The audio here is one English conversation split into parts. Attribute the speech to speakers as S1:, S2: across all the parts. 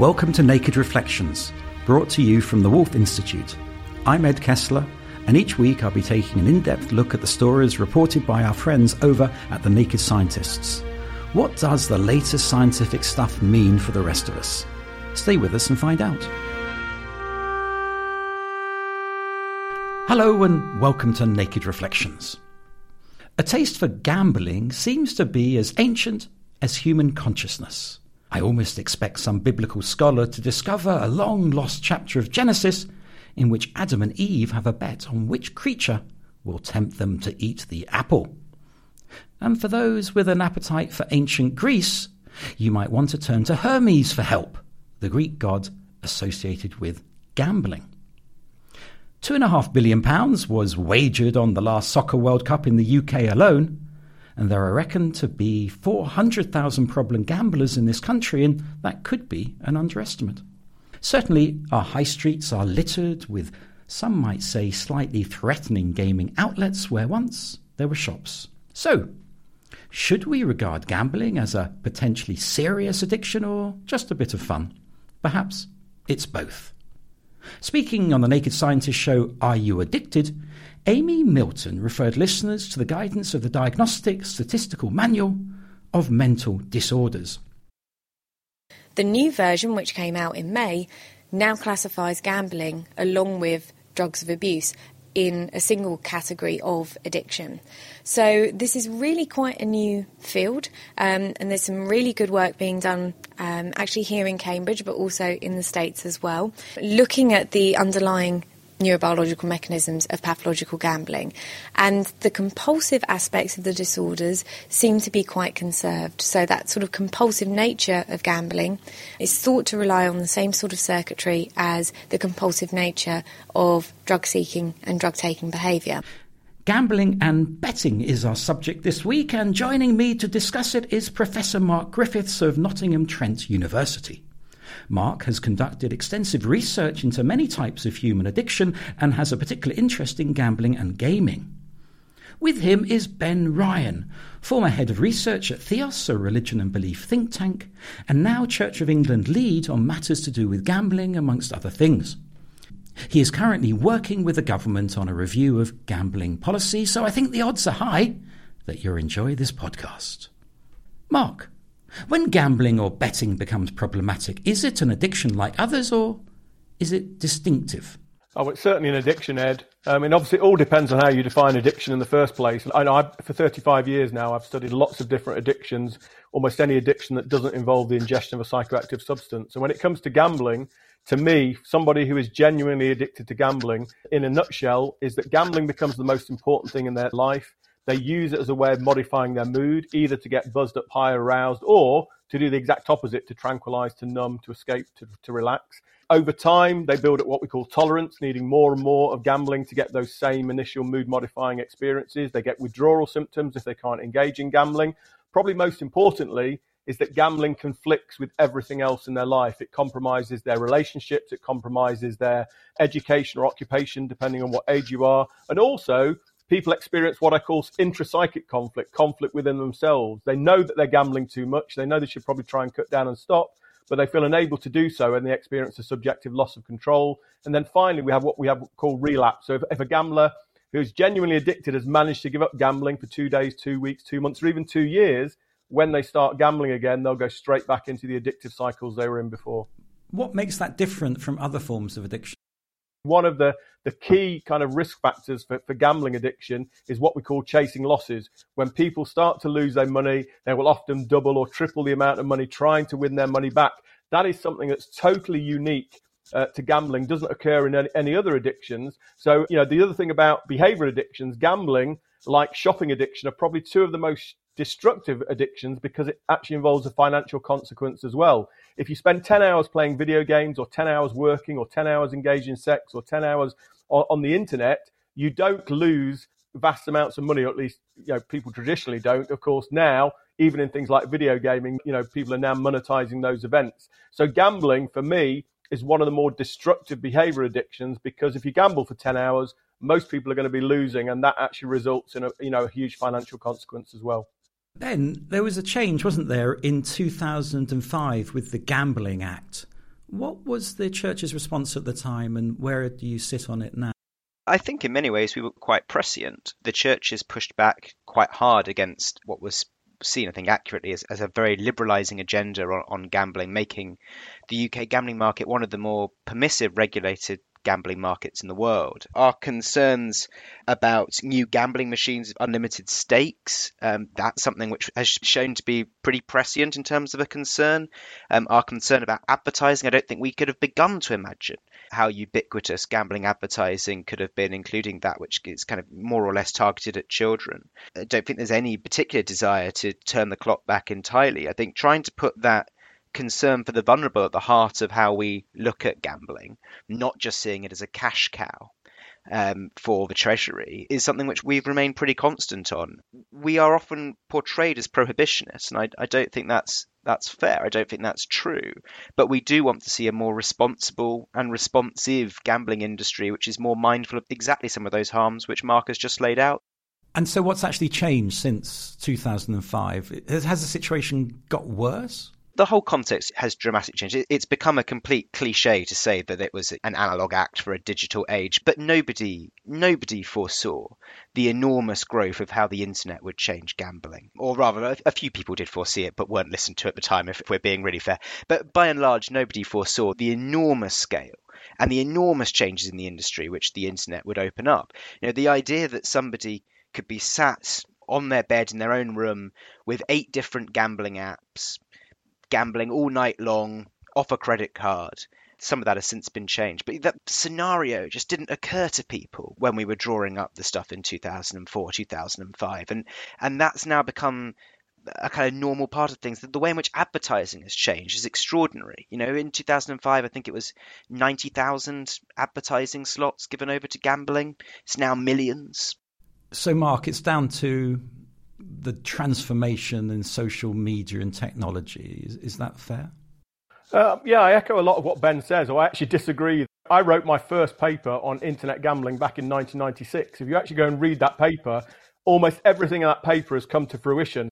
S1: Welcome to Naked Reflections, brought to you from the Woolf Institute. I'm Ed Kessler, and each week I'll be taking an in depth look at the stories reported by our friends over at The Naked Scientists. What does the latest scientific stuff mean for the rest of us? Stay with us and find out. Hello, and welcome to Naked Reflections. A taste for gambling seems to be as ancient as human consciousness. I almost expect some biblical scholar to discover a long lost chapter of Genesis in which Adam and Eve have a bet on which creature will tempt them to eat the apple. And for those with an appetite for ancient Greece, you might want to turn to Hermes for help, the Greek god associated with gambling. Two and a half billion pounds was wagered on the last Soccer World Cup in the UK alone, and there are reckoned to be 400,000 problem gamblers in this country, and that could be an underestimate. Certainly, our high streets are littered with, some might say, slightly threatening gaming outlets where once there were shops. So, should we regard gambling as a potentially serious addiction or just a bit of fun? Perhaps it's both. Speaking on the Naked Scientist show, Are You Addicted? Amy Milton referred listeners to the guidance of the Diagnostic Statistical Manual of Mental Disorders.
S2: The new version, which came out in May, now classifies gambling along with drugs of abuse in a single category of addiction. So, this is really quite a new field, um, and there's some really good work being done um, actually here in Cambridge, but also in the States as well, looking at the underlying neurobiological mechanisms of pathological gambling. And the compulsive aspects of the disorders seem to be quite conserved. So, that sort of compulsive nature of gambling is thought to rely on the same sort of circuitry as the compulsive nature of drug seeking and drug taking behaviour.
S1: Gambling and betting is our subject this week, and joining me to discuss it is Professor Mark Griffiths of Nottingham Trent University. Mark has conducted extensive research into many types of human addiction and has a particular interest in gambling and gaming. With him is Ben Ryan, former head of research at Theos, a religion and belief think tank, and now Church of England lead on matters to do with gambling, amongst other things. He is currently working with the government on a review of gambling policy, so I think the odds are high that you'll enjoy this podcast. Mark, when gambling or betting becomes problematic, is it an addiction like others or is it distinctive?
S3: Oh, it's certainly an addiction, Ed. I mean, obviously, it all depends on how you define addiction in the first place. I know I've, for 35 years now, I've studied lots of different addictions, almost any addiction that doesn't involve the ingestion of a psychoactive substance. And when it comes to gambling, to me, somebody who is genuinely addicted to gambling, in a nutshell, is that gambling becomes the most important thing in their life. They use it as a way of modifying their mood, either to get buzzed up high, aroused, or to do the exact opposite, to tranquilize, to numb, to escape, to, to relax. Over time, they build up what we call tolerance, needing more and more of gambling to get those same initial mood modifying experiences. They get withdrawal symptoms if they can't engage in gambling. Probably most importantly, is that gambling conflicts with everything else in their life. It compromises their relationships, it compromises their education or occupation, depending on what age you are, and also people experience what I call intrapsychic conflict, conflict within themselves. They know that they're gambling too much. They know they should probably try and cut down and stop, but they feel unable to do so and they experience a subjective loss of control. And then finally, we have what we have called relapse. So if, if a gambler who's genuinely addicted has managed to give up gambling for two days, two weeks, two months, or even two years, when they start gambling again, they'll go straight back into the addictive cycles they were in before.
S1: What makes that different from other forms of addiction?
S3: One of the, the key kind of risk factors for, for gambling addiction is what we call chasing losses. When people start to lose their money, they will often double or triple the amount of money trying to win their money back. That is something that's totally unique uh, to gambling, doesn't occur in any, any other addictions. So, you know, the other thing about behavior addictions, gambling, like shopping addiction, are probably two of the most destructive addictions because it actually involves a financial consequence as well. If you spend 10 hours playing video games or 10 hours working or 10 hours engaged in sex or 10 hours on, on the internet, you don't lose vast amounts of money, or at least you know people traditionally don't. Of course, now even in things like video gaming, you know people are now monetizing those events. So gambling for me is one of the more destructive behavior addictions because if you gamble for 10 hours, most people are going to be losing, and that actually results in a you know a huge financial consequence as well.
S1: Ben, there was a change, wasn't there, in 2005 with the Gambling Act. What was the church's response at the time, and where do you sit on it now?
S4: I think in many ways we were quite prescient. The church has pushed back quite hard against what was seen, I think, accurately as, as a very liberalising agenda on, on gambling, making the UK gambling market one of the more permissive regulated gambling markets in the world. Our concerns about new gambling machines, with unlimited stakes, um, that's something which has shown to be pretty prescient in terms of a concern. Um, our concern about advertising, I don't think we could have begun to imagine how ubiquitous gambling advertising could have been, including that which is kind of more or less targeted at children. I don't think there's any particular desire to turn the clock back entirely. I think trying to put that concern for the vulnerable at the heart of how we look at gambling, not just seeing it as a cash cow. Um, for the Treasury is something which we've remained pretty constant on. We are often portrayed as prohibitionists, and I, I don't think that's that's fair. I don't think that's true. But we do want to see a more responsible and responsive gambling industry, which is more mindful of exactly some of those harms which Mark has just laid out.
S1: And so, what's actually changed since 2005? Has, has the situation got worse?
S4: The whole context has dramatically changed. It's become a complete cliche to say that it was an analog act for a digital age, but nobody nobody foresaw the enormous growth of how the internet would change gambling. Or rather, a, few people did foresee it, but weren't listened to at the time, if we're being really fair. But by and large, nobody foresaw the enormous scale and the enormous changes in the industry which the internet would open up. You know, the idea that somebody could be sat on their bed in their own room with eight different gambling apps gambling all night long off a credit card. Some of that has since been changed, but that scenario just didn't occur to people when we were drawing up the stuff in 2004, 2005, and and that's now become a kind of normal part of things. The way in which advertising has changed is extraordinary. You know, in 2005, I think it was 90,000 advertising slots given over to gambling. It's now millions.
S1: So, Mark, it's down to the transformation in social media and technology. Is, is that fair?
S3: Uh, yeah, I echo a lot of what Ben says, or I actually disagree. I wrote my first paper on internet gambling back in 1996. If you actually go and read that paper, almost everything in that paper has come to fruition.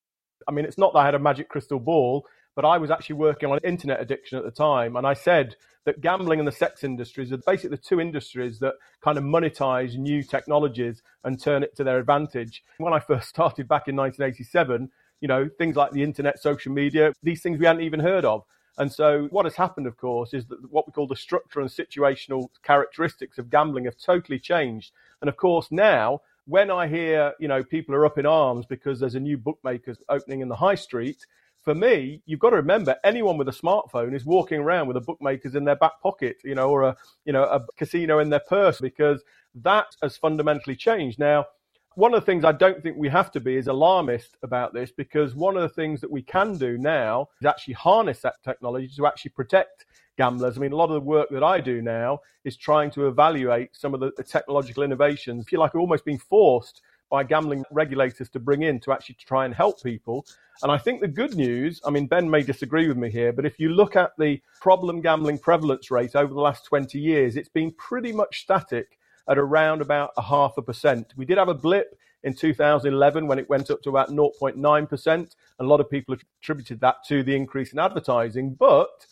S3: I mean, it's not that I had a magic crystal ball, but I was actually working on internet addiction at the time. And I said that gambling and the sex industries are basically the two industries that kind of monetize new technologies and turn it to their advantage. When I first started back in 1987, you know, things like the internet, social media, these things we hadn't even heard of. And so, what has happened, of course, is that what we call the structure and situational characteristics of gambling have totally changed. And of course, now, when I hear, you know, people are up in arms because there's a new bookmakers opening in the high street, for me, you've got to remember anyone with a smartphone is walking around with a bookmakers in their back pocket, you know, or a you know a casino in their purse because that has fundamentally changed. Now, one of the things I don't think we have to be is alarmist about this because one of the things that we can do now is actually harness that technology to actually protect gamblers. I mean, a lot of the work that I do now is trying to evaluate some of the, technological innovations. I feel like almost being forced by gambling regulators to bring in to actually try and help people. And I think the good news, I mean, Ben may disagree with me here, but if you look at the problem gambling prevalence rate over the last 20 years, it's been pretty much static at around about a half a percent. We did have a blip in 2011 when it went up to about 0.9%. A lot of people attributed that to the increase in advertising. But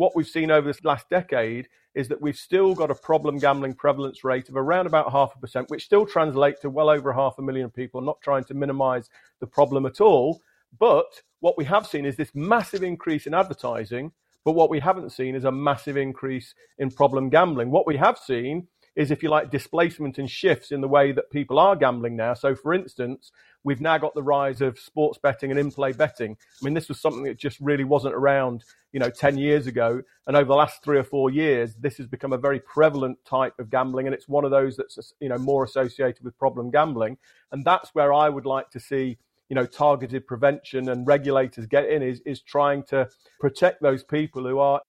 S3: what we've seen over this last decade is that we've still got a problem gambling prevalence rate of around about half a percent, which still translates to well over half a million people. I'm not trying to minimize the problem at all. But what we have seen is this massive increase in advertising. But what we haven't seen is a massive increase in problem gambling. What we have seen is, if you like, displacement and shifts in the way that people are gambling now. So, for instance, we've now got the rise of sports betting and in-play betting. I mean, this was something that just really wasn't around, you know, 10 years ago. And over the last three or four years, this has become a very prevalent type of gambling. And it's one of those that's, you know, more associated with problem gambling. And that's where I would like to see you know targeted prevention and regulators get in is is trying to protect those people who are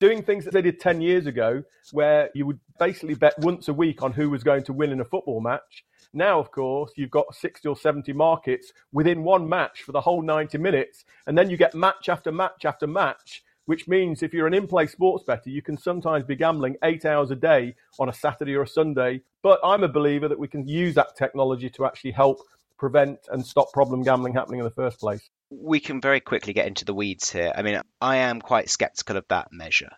S3: doing things that they did 10 years ago, where you would basically bet once a week on who was going to win in a football match. Now, of course, you've got 60 or 70 markets within one match for the whole 90 minutes. And then you get match after match after match, which means if you're an in play sports bettor, you can sometimes be gambling eight hours a day on a Saturday or a Sunday. But I'm a believer that we can use that technology to actually help prevent and stop problem gambling happening in the first place
S4: we can very quickly get into the weeds here. I mean, I am quite skeptical of that measure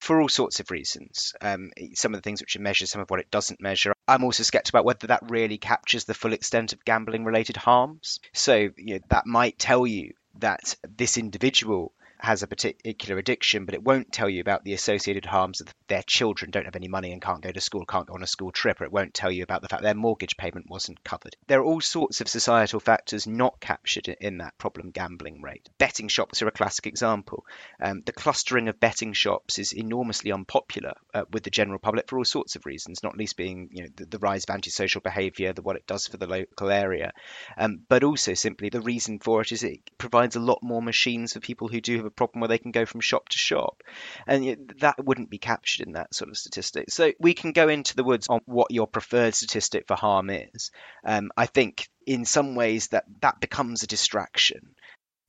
S4: for all sorts of reasons. Um, some of the things which it measures, some of what it doesn't measure. I'm also skeptical about whether that really captures the full extent of gambling related harms. So you know, that might tell you that this individual has a particular addiction, but it won't tell you about the associated harms that their children don't have any money and can't go to school, can't go on a school trip, or it won't tell you about the fact their mortgage payment wasn't covered. There are all sorts of societal factors not captured in that problem gambling rate. Betting shops are a classic example. Um, the clustering of betting shops is enormously unpopular uh, with the general public for all sorts of reasons, not least being you know the, the rise of antisocial behaviour, the what it does for the local area, um, but also simply the reason for it is it provides a lot more machines for people who do have a problem where they can go from shop to shop. And that wouldn't be captured in that sort of statistic. So we can go into the woods on what your preferred statistic for harm is. Um, I think in some ways that that becomes a distraction.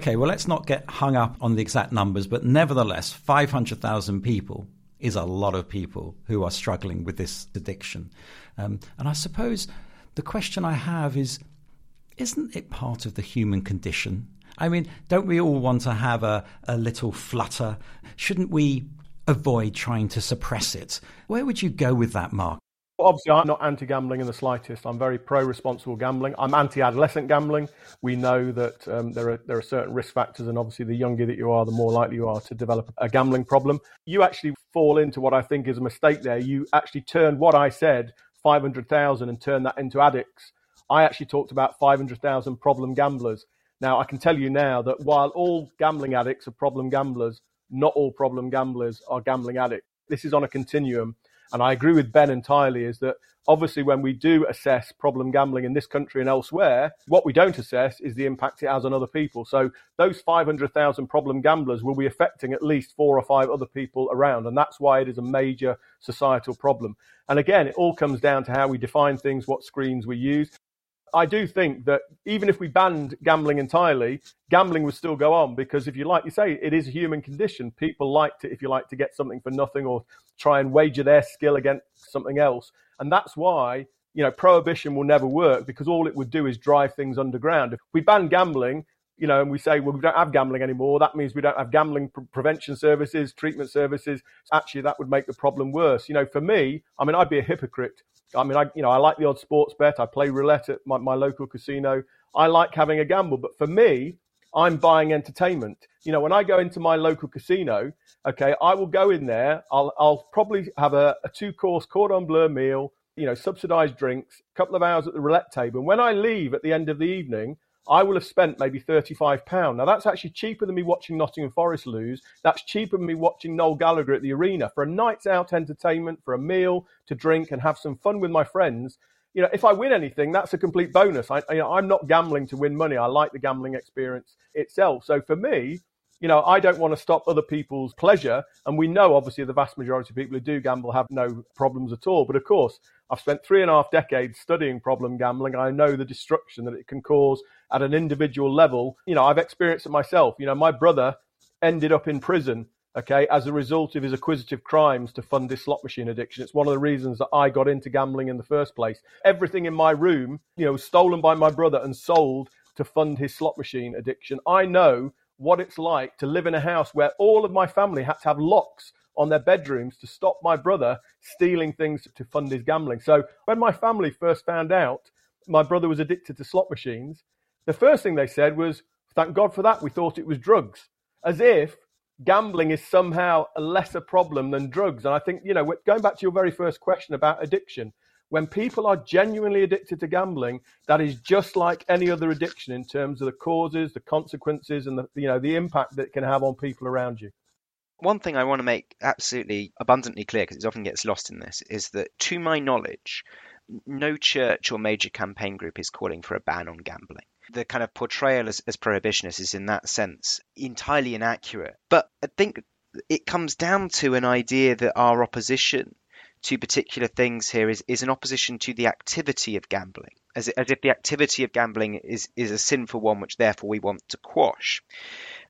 S1: Okay, well, let's not get hung up on the exact numbers, but nevertheless, 500,000 people is a lot of people who are struggling with this addiction. Um, and I suppose the question I have is isn't it part of the human condition I mean, don't we all want to have a, a little flutter? Shouldn't we avoid trying to suppress it? Where would you go with that, Mark?
S3: Obviously, I'm not anti gambling in the slightest. I'm very pro responsible gambling. I'm anti adolescent gambling. We know that um, there, are, there are certain risk factors, and obviously, the younger that you are, the more likely you are to develop a gambling problem. You actually fall into what I think is a mistake there. You actually turned what I said, 500,000, and turned that into addicts. I actually talked about 500,000 problem gamblers. Now, I can tell you now that while all gambling addicts are problem gamblers, not all problem gamblers are gambling addicts. This is on a continuum. And I agree with Ben entirely is that obviously when we do assess problem gambling in this country and elsewhere, what we don't assess is the impact it has on other people. So those 500,000 problem gamblers will be affecting at least four or five other people around. And that's why it is a major societal problem. And again, it all comes down to how we define things, what screens we use. I do think that even if we banned gambling entirely, gambling would still go on because if you like you say, it is a human condition. People like to, if you like, to get something for nothing or try and wager their skill against something else. And that's why, you know, prohibition will never work because all it would do is drive things underground. If we ban gambling, you know, and we say, well, we don't have gambling anymore, that means we don't have gambling pre- prevention services, treatment services. Actually, that would make the problem worse. You know, for me, I mean, I'd be a hypocrite I mean, I you know I like the odd sports bet. I play roulette at my, my local casino. I like having a gamble, but for me, I'm buying entertainment. You know, when I go into my local casino, okay, I will go in there. I'll I'll probably have a, a two course cordon bleu meal. You know, subsidized drinks, a couple of hours at the roulette table. And when I leave at the end of the evening, I will have spent maybe £35. Now, that's actually cheaper than me watching Nottingham Forest lose. That's cheaper than me watching Noel Gallagher at the arena. For a night's out entertainment, for a meal, to drink and have some fun with my friends, you know, if I win anything, that's a complete bonus. I, you know, I'm not gambling to win money. I like the gambling experience itself. So for me, you know, I don't want to stop other people's pleasure. And we know, obviously, the vast majority of people who do gamble have no problems at all. But of course, I've spent three and a half decades studying problem gambling. I know the destruction that it can cause at an individual level. You know, I've experienced it myself. You know, my brother ended up in prison okay, as a result of his acquisitive crimes to fund his slot machine addiction. It's one of the reasons that I got into gambling in the first place. Everything in my room, you know, was stolen by my brother and sold to fund his slot machine addiction. I know what it's like to live in a house where all of my family had to have locks on their bedrooms to stop my brother stealing things to fund his gambling. So when my family first found out my brother was addicted to slot machines, the first thing they said was, Thank God for that. We thought it was drugs. As if gambling is somehow a lesser problem than drugs. And I think, you know, going back to your very first question about addiction, when people are genuinely addicted to gambling, that is just like any other addiction in terms of the causes, the consequences, and the you know the impact that it can have on people around you.
S4: One thing I want to make absolutely abundantly clear, because it often gets lost in this, is that to my knowledge, no church or major campaign group is calling for a ban on gambling. The kind of portrayal as, as prohibitionist is, in that sense, entirely inaccurate. But I think it comes down to an idea that our opposition to particular things here is, is an opposition to the activity of gambling, as, as if the activity of gambling is, is a sinful one, which therefore we want to quash.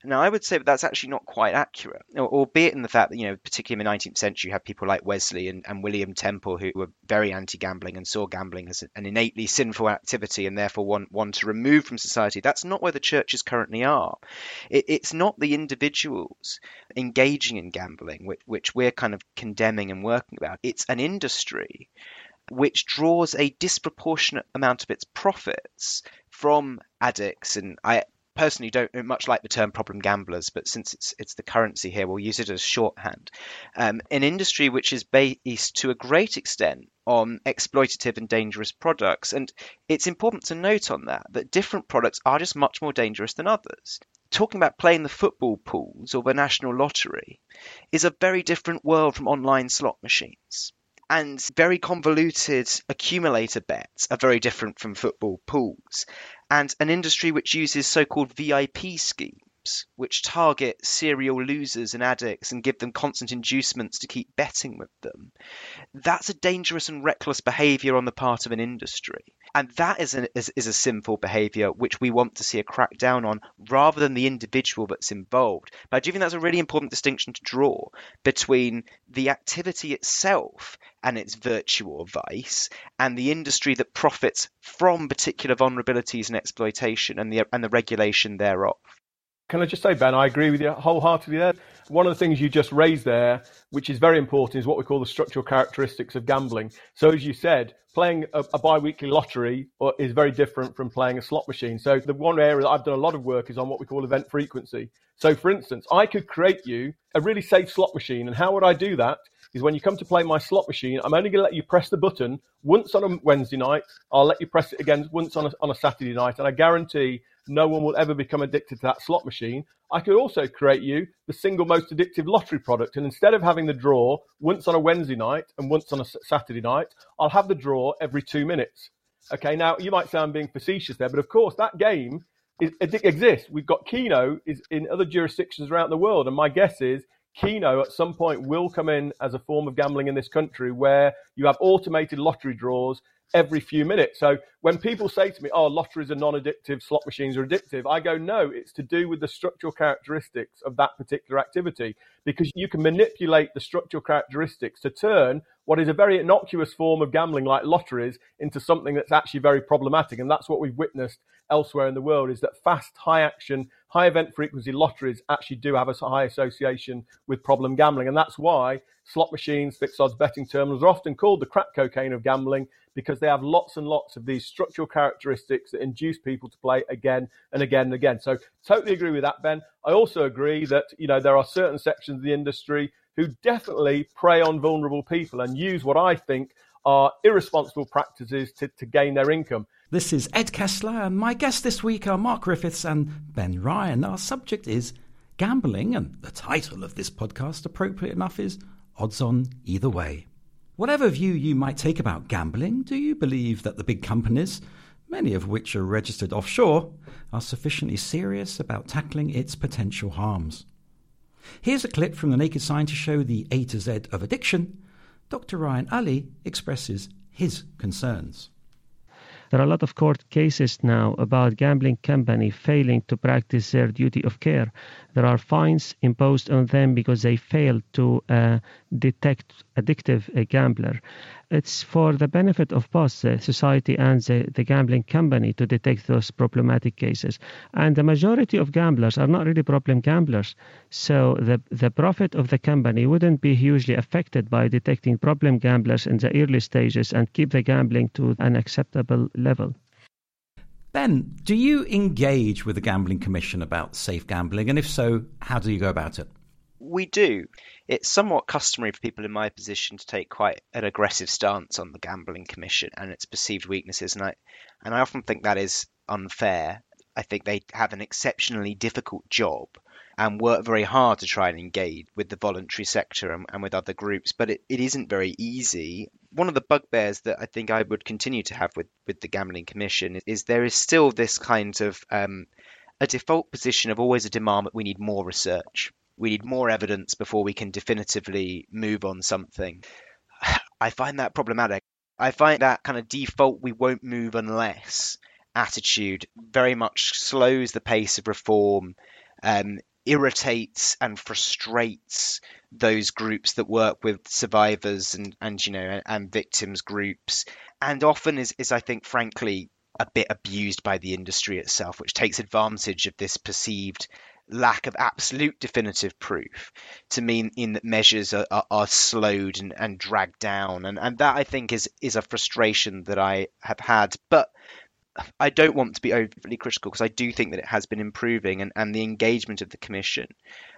S4: Now, I would say that that's actually not quite accurate, albeit in the fact that, you know, particularly in the 19th century, you have people like Wesley and, and William Temple who were very anti gambling and saw gambling as an innately sinful activity and therefore one, one to remove from society. That's not where the churches currently are. It, it's not the individuals engaging in gambling which, which we're kind of condemning and working about, it's an industry which draws a disproportionate amount of its profits from addicts and I personally don't much like the term problem gamblers, but since it's it's the currency here, we'll use it as shorthand. Um, an industry which is based to a great extent on exploitative and dangerous products, and it's important to note on that that different products are just much more dangerous than others. Talking about playing the football pools or the national lottery is a very different world from online slot machines and very convoluted accumulator bets are very different from football pools. And an industry which uses so-called VIP schemes, which target serial losers and addicts and give them constant inducements to keep betting with them. That's a dangerous and reckless behavior on the part of an industry. And that is, a is, is a sinful behavior which we want to see a crackdown on rather than the individual that's involved. But I do think that's a really important distinction to draw between the activity itself and its virtue or vice and the industry that profits from particular vulnerabilities and exploitation and the, and the regulation thereof.
S3: Can I just say, Ben, I agree with you wholeheartedly there. One of the things you just raised there, which is very important, is what we call the structural characteristics of gambling. So, as you said, playing a, a bi-weekly lottery uh, is very different from playing a slot machine. So, the one area that I've done a lot of work is on what we call event frequency. So, for instance, I could create you a really safe slot machine. And how would I do that? Is when you come to play my slot machine, I'm only going to let you press the button once on a Wednesday night. I'll let you press it again once on a, on a Saturday night. And I guarantee no one will ever become addicted to that slot machine. I could also create you the single most addictive lottery product. And instead of having the draw once on a Wednesday night and once on a Saturday night, I'll have the draw every two minutes. Okay, now you might say I'm being facetious there, but of course that game is, exists. We've got Keno is in other jurisdictions around the world, and my guess is Keno at some point will come in as a form of gambling in this country where you have automated lottery draws every few minutes. So when people say to me, oh, lotteries are non addictive, slot machines are addictive, I go, no, it's to do with the structural characteristics of that particular activity because you can manipulate the structural characteristics to turn what is a very innocuous form of gambling like lotteries into something that's actually very problematic. And that's what we've witnessed elsewhere in the world is that fast, high action, high event frequency lotteries actually do have a high association with problem gambling. And that's why slot machines, fixed odds betting terminals are often called the crack cocaine of gambling because they have lots and lots of these structural characteristics that induce people to play again and again and again. So totally agree with that, Ben. I also agree that, you know, there are certain sections of the industry who definitely prey on vulnerable people and use what I think are irresponsible practices to, to gain their income.
S1: This is Ed Kessler, and my guests this week are Mark Griffiths and Ben Ryan. Our subject is gambling, and the title of this podcast, appropriate enough, is Odds On Either Way. Whatever view you might take about gambling, do you believe that the big companies, many of which are registered offshore, are sufficiently serious about tackling its potential harms? Here's a clip from the Naked Scientists show the A to Z of addiction. Dr. Raian Ali expresses his concerns.
S5: There are a lot of court cases now about gambling company failing to practice their duty of care. There are fines imposed on them because they failed to uh, detect addictive uh, gambler. It's for the benefit of both the society and the, the gambling company to detect those problematic cases. And the majority of gamblers are not really problem gamblers. So the, the profit of the company wouldn't be hugely affected by detecting problem gamblers in the early stages and keep the gambling to an acceptable level.
S1: Ben, do you engage with the Gambling Commission about safe gambling? And if so, how do you go about it?
S4: We do. It's somewhat customary for people in my position to take quite an aggressive stance on the Gambling Commission and its perceived weaknesses, and I and I often think that is unfair. I think they have an exceptionally difficult job and work very hard to try and engage with the voluntary sector and, and with other groups, but it, it isn't very easy. One of the bugbears that I think I would continue to have with, with the Gambling Commission is there is still this kind of um, a default position of always a demand that we need more research we need more evidence before we can definitively move on something. I find that problematic. I find that kind of default we won't move unless attitude very much slows the pace of reform, um, irritates and frustrates those groups that work with survivors and, and you know and victims groups, and often is, is I think frankly a bit abused by the industry itself, which takes advantage of this perceived lack of absolute definitive proof to mean in that measures are, are, are slowed and, and dragged down. And, and that I think is is a frustration that I have had. But I don't want to be overly critical because I do think that it has been improving and, and the engagement of the commission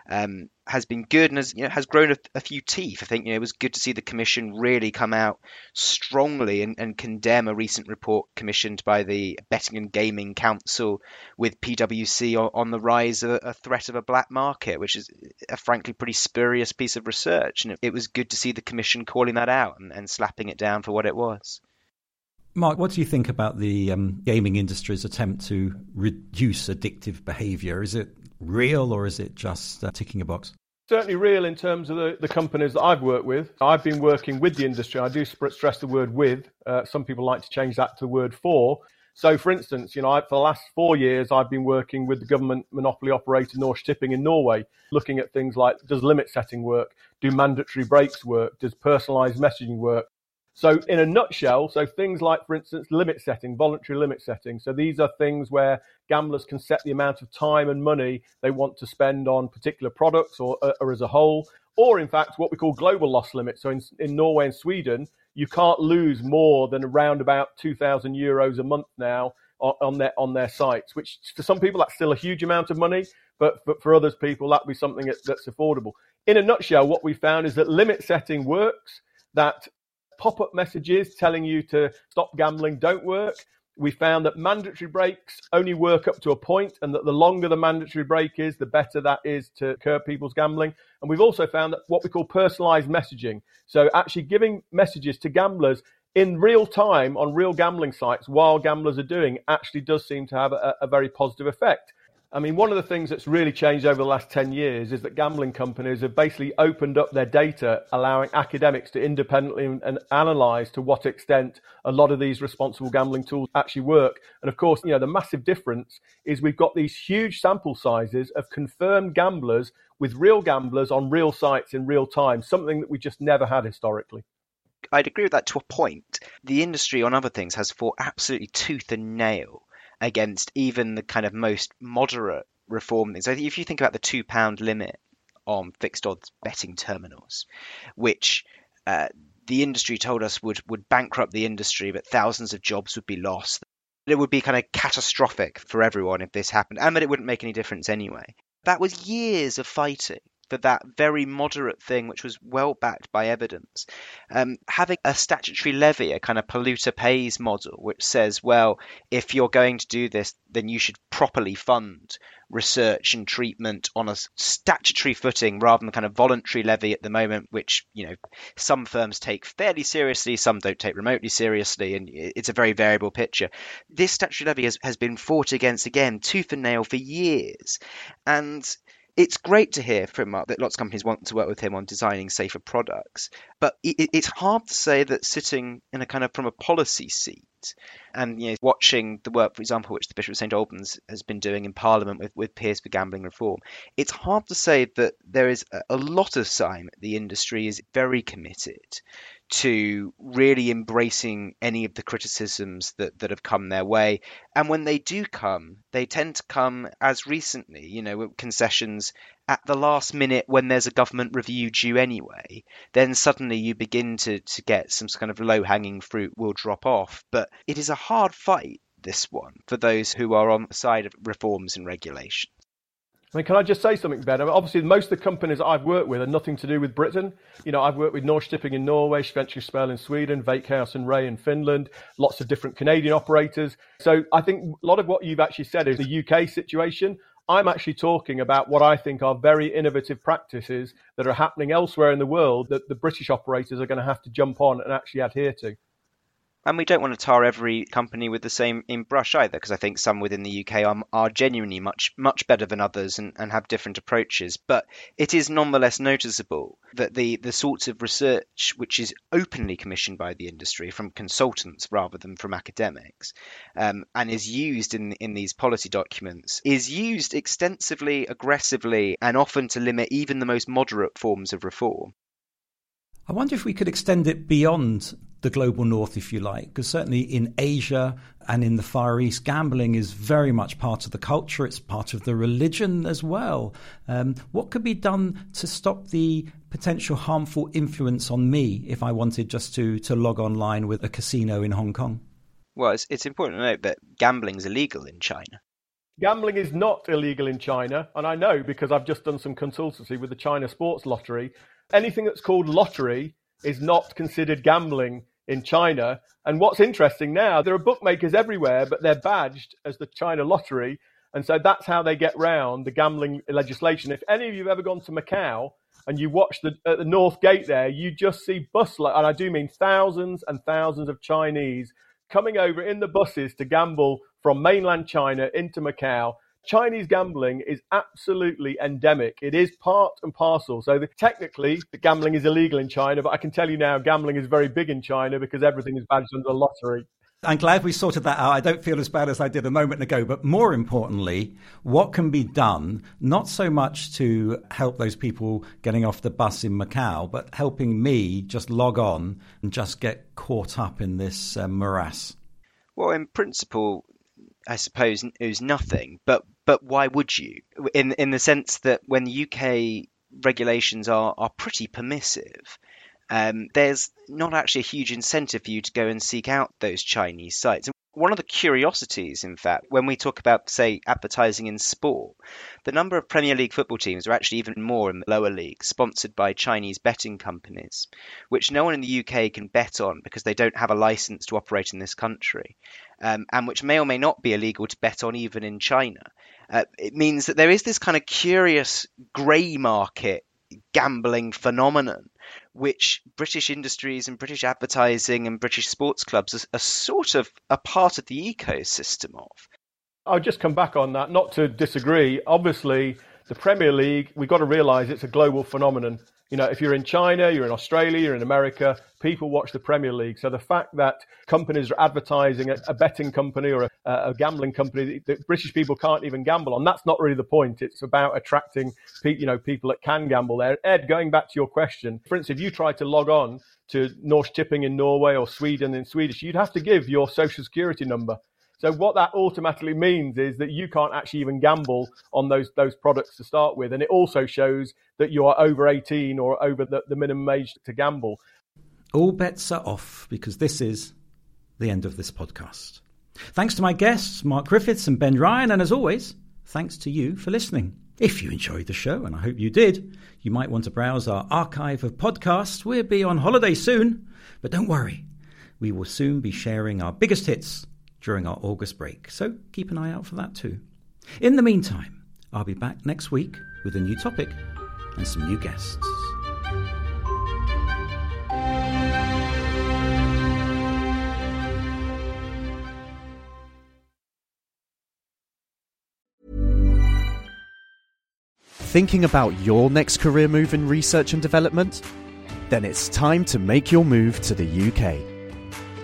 S4: um, has been good and has you know has grown a, a, few teeth. I think you know it was good to see the commission really come out strongly and, and condemn a recent report commissioned by the Betting and Gaming Council with PwC on, on the rise of a threat of a black market, which is a frankly pretty spurious piece of research. And it, it was good to see the commission calling that out and, and slapping it down for what it was.
S1: Mark, what do you think about the um, gaming industry's attempt to reduce addictive behavior? Is it real or is it just uh, ticking a box?
S3: Certainly real in terms of the, the companies that I've worked with. I've been working with the industry. I do stress the word with. Uh, some people like to change that to the word for. So, for instance, you know, for the last four years, I've been working with the government monopoly operator Norsk Tipping in Norway, looking at things like does limit setting work, do mandatory breaks work, does personalised messaging work, so, in a nutshell, so things like, for instance, limit setting, voluntary limit setting. So, these are things where gamblers can set the amount of time and money they want to spend on particular products or, uh, or as a whole, or in fact, what we call global loss limits. So, in, in Norway and Sweden, you can't lose more than around about 2,000 euros a month now on, their on their sites, which for some people that's still a huge amount of money, but for, for others people that would be something that, that's affordable. In a nutshell, what we found is that limit setting works. That pop up messages telling you to stop gambling don't work. We found that mandatory breaks only work up to a point, and that the longer the mandatory break is, the better that is to curb people's gambling. And we've also found that what we call personalized messaging, so actually giving messages to gamblers in real time on real gambling sites while gamblers are doing, actually does seem to have a, a very positive effect. I mean, one of the things that's really changed over the last 10 years is that gambling companies have basically opened up their data, allowing academics to independently and analyze to what extent a lot of these responsible gambling tools actually work. And of course, you know, the massive difference is we've got these huge sample sizes of confirmed gamblers with real gamblers on real sites in real time, something that we just never had historically.
S4: I'd agree with that to a point. The industry on other things has fought absolutely tooth and nail against even the kind of most moderate reform things. So if you think about the two pound limit on fixed odds betting terminals, which uh, the industry told us would would bankrupt the industry, but thousands of jobs would be lost. It would be kind of catastrophic for everyone if this happened, and that it wouldn't make any difference anyway. That was years of fighting for that very moderate thing, which was well backed by evidence. Um, having a statutory levy, a kind of polluter pays model, which says, well, if you're going to do this, then you should properly fund research and treatment on a statutory footing rather than kind of voluntary levy at the moment, which you know some firms take fairly seriously, some don't take remotely seriously, and it's a very variable picture. This statutory levy has, has been fought against again tooth and nail for years, and it's great to hear from Mark that lots of companies want to work with him on designing safer products, but it, it's hard to say that sitting in a kind of from a policy seat. And you know, watching the work, for example, which the Bishop of St Albans has been doing in Parliament with, with peers for gambling reform, it's hard to say that there is a, a lot of sign the industry is very committed to really embracing any of the criticisms that, that have come their way. And when they do come, they tend to come as recently, you know, concessions at the last minute when there's a government review due anyway. Then suddenly you begin to, to get some kind of low hanging fruit will drop off. But it is a hard fight, this one, for those who are on the side of reforms and regulations.
S3: I mean, can I just say something, Ben? I mean, obviously, most of the companies I've worked with are nothing to do with Britain. You know, I've worked with Norsk Tipping in Norway, Svenska Spel in Sweden, Veikkaus and Ray in Finland, lots of different Canadian operators. So I think a lot of what you've actually said is the UK situation. I'm actually talking about what I think are very innovative practices that are happening elsewhere in the world that the British operators are going to have to jump on and actually adhere to.
S4: And we don't want to tar every company with the same in brush either, because I think some within the UK are, are genuinely much much better than others and, and have different approaches. But it is nonetheless noticeable that the, the sorts of research which is openly commissioned by the industry from consultants rather than from academics um, and is used in, in these policy documents is used extensively, aggressively, and often to limit even the most moderate forms of reform.
S1: I wonder if we could extend it beyond the global north, if you like, because certainly in Asia and in the Far East, gambling is very much part of the culture. It's part of the religion as well. Um, what could be done to stop the potential harmful influence on me if I wanted just to, to log online with a casino in Hong Kong?
S4: Well, it's, it's important to note that gambling is illegal in China.
S3: Gambling is not illegal in China, and I know because I've just done some consultancy with the China Sports Lottery. Anything that's called lottery is not considered gambling in China. And what's interesting now, there are bookmakers everywhere, but they're badged as the China Lottery. And so that's how they get round the gambling legislation. If any of you have ever gone to Macau and you watch the at the North Gate there, you just see bus and I do mean thousands and thousands of Chinese coming over in the buses to gamble from mainland China into Macau. Chinese gambling is absolutely endemic. It is part and parcel. So the, technically, the gambling is illegal in China, but I can tell you now, gambling is very big in China because everything is badged under lottery.
S1: I'm glad we sorted that out. I don't feel as bad as I did a moment ago. But more importantly, what can be done, not so much to help those people getting off the bus in Macau, but helping me just log on and just get caught up in this uh, morass?
S4: Well, in principle, I suppose it was nothing. But but why would you? In in the sense that when UK regulations are are pretty permissive, um, there's not actually a huge incentive for you to go and seek out those Chinese sites. One of the curiosities, in fact, when we talk about, say, advertising in sport, the number of Premier League football teams are actually even more in the lower leagues, sponsored by Chinese betting companies, which no one in the UK can bet on because they don't have a license to operate in this country, um, and which may or may not be illegal to bet on even in China. Uh, it means that there is this kind of curious grey market gambling phenomenon which British industries and British advertising and British sports clubs are, are sort of a part of the ecosystem of.
S3: I'll just come back on that, not to disagree. Obviously, the Premier League, we've got to realise it's a global phenomenon. You know, if you're in China, you're in Australia, you're in America, people watch the Premier League. So the fact that companies are advertising a, a betting company or a, a, gambling company that British people can't even gamble on, that's not really the point. It's about attracting, you know, people that can gamble there. Ed, going back to your question, for instance, if you try to log on to Norsk Tipping in Norway or Sweden in Swedish, you'd have to give your social security number. So what that automatically means is that you can't actually even gamble on those those products to start with, and it also shows that you are over 18 or over the, the minimum age to gamble.
S1: All bets are off because this is the end of this podcast. Thanks to my guests, Mark Griffiths and Ben Ryan, and as always, thanks to you for listening. If you enjoyed the show, and I hope you did, you might want to browse our archive of podcasts. We'll be on holiday soon, but don't worry, we will soon be sharing our biggest hits during our August break, so keep an eye out for that too. In the meantime, I'll be back next week with a new topic and some new guests.
S6: Thinking about your next career move in research and development? Then it's time to make your move to the UK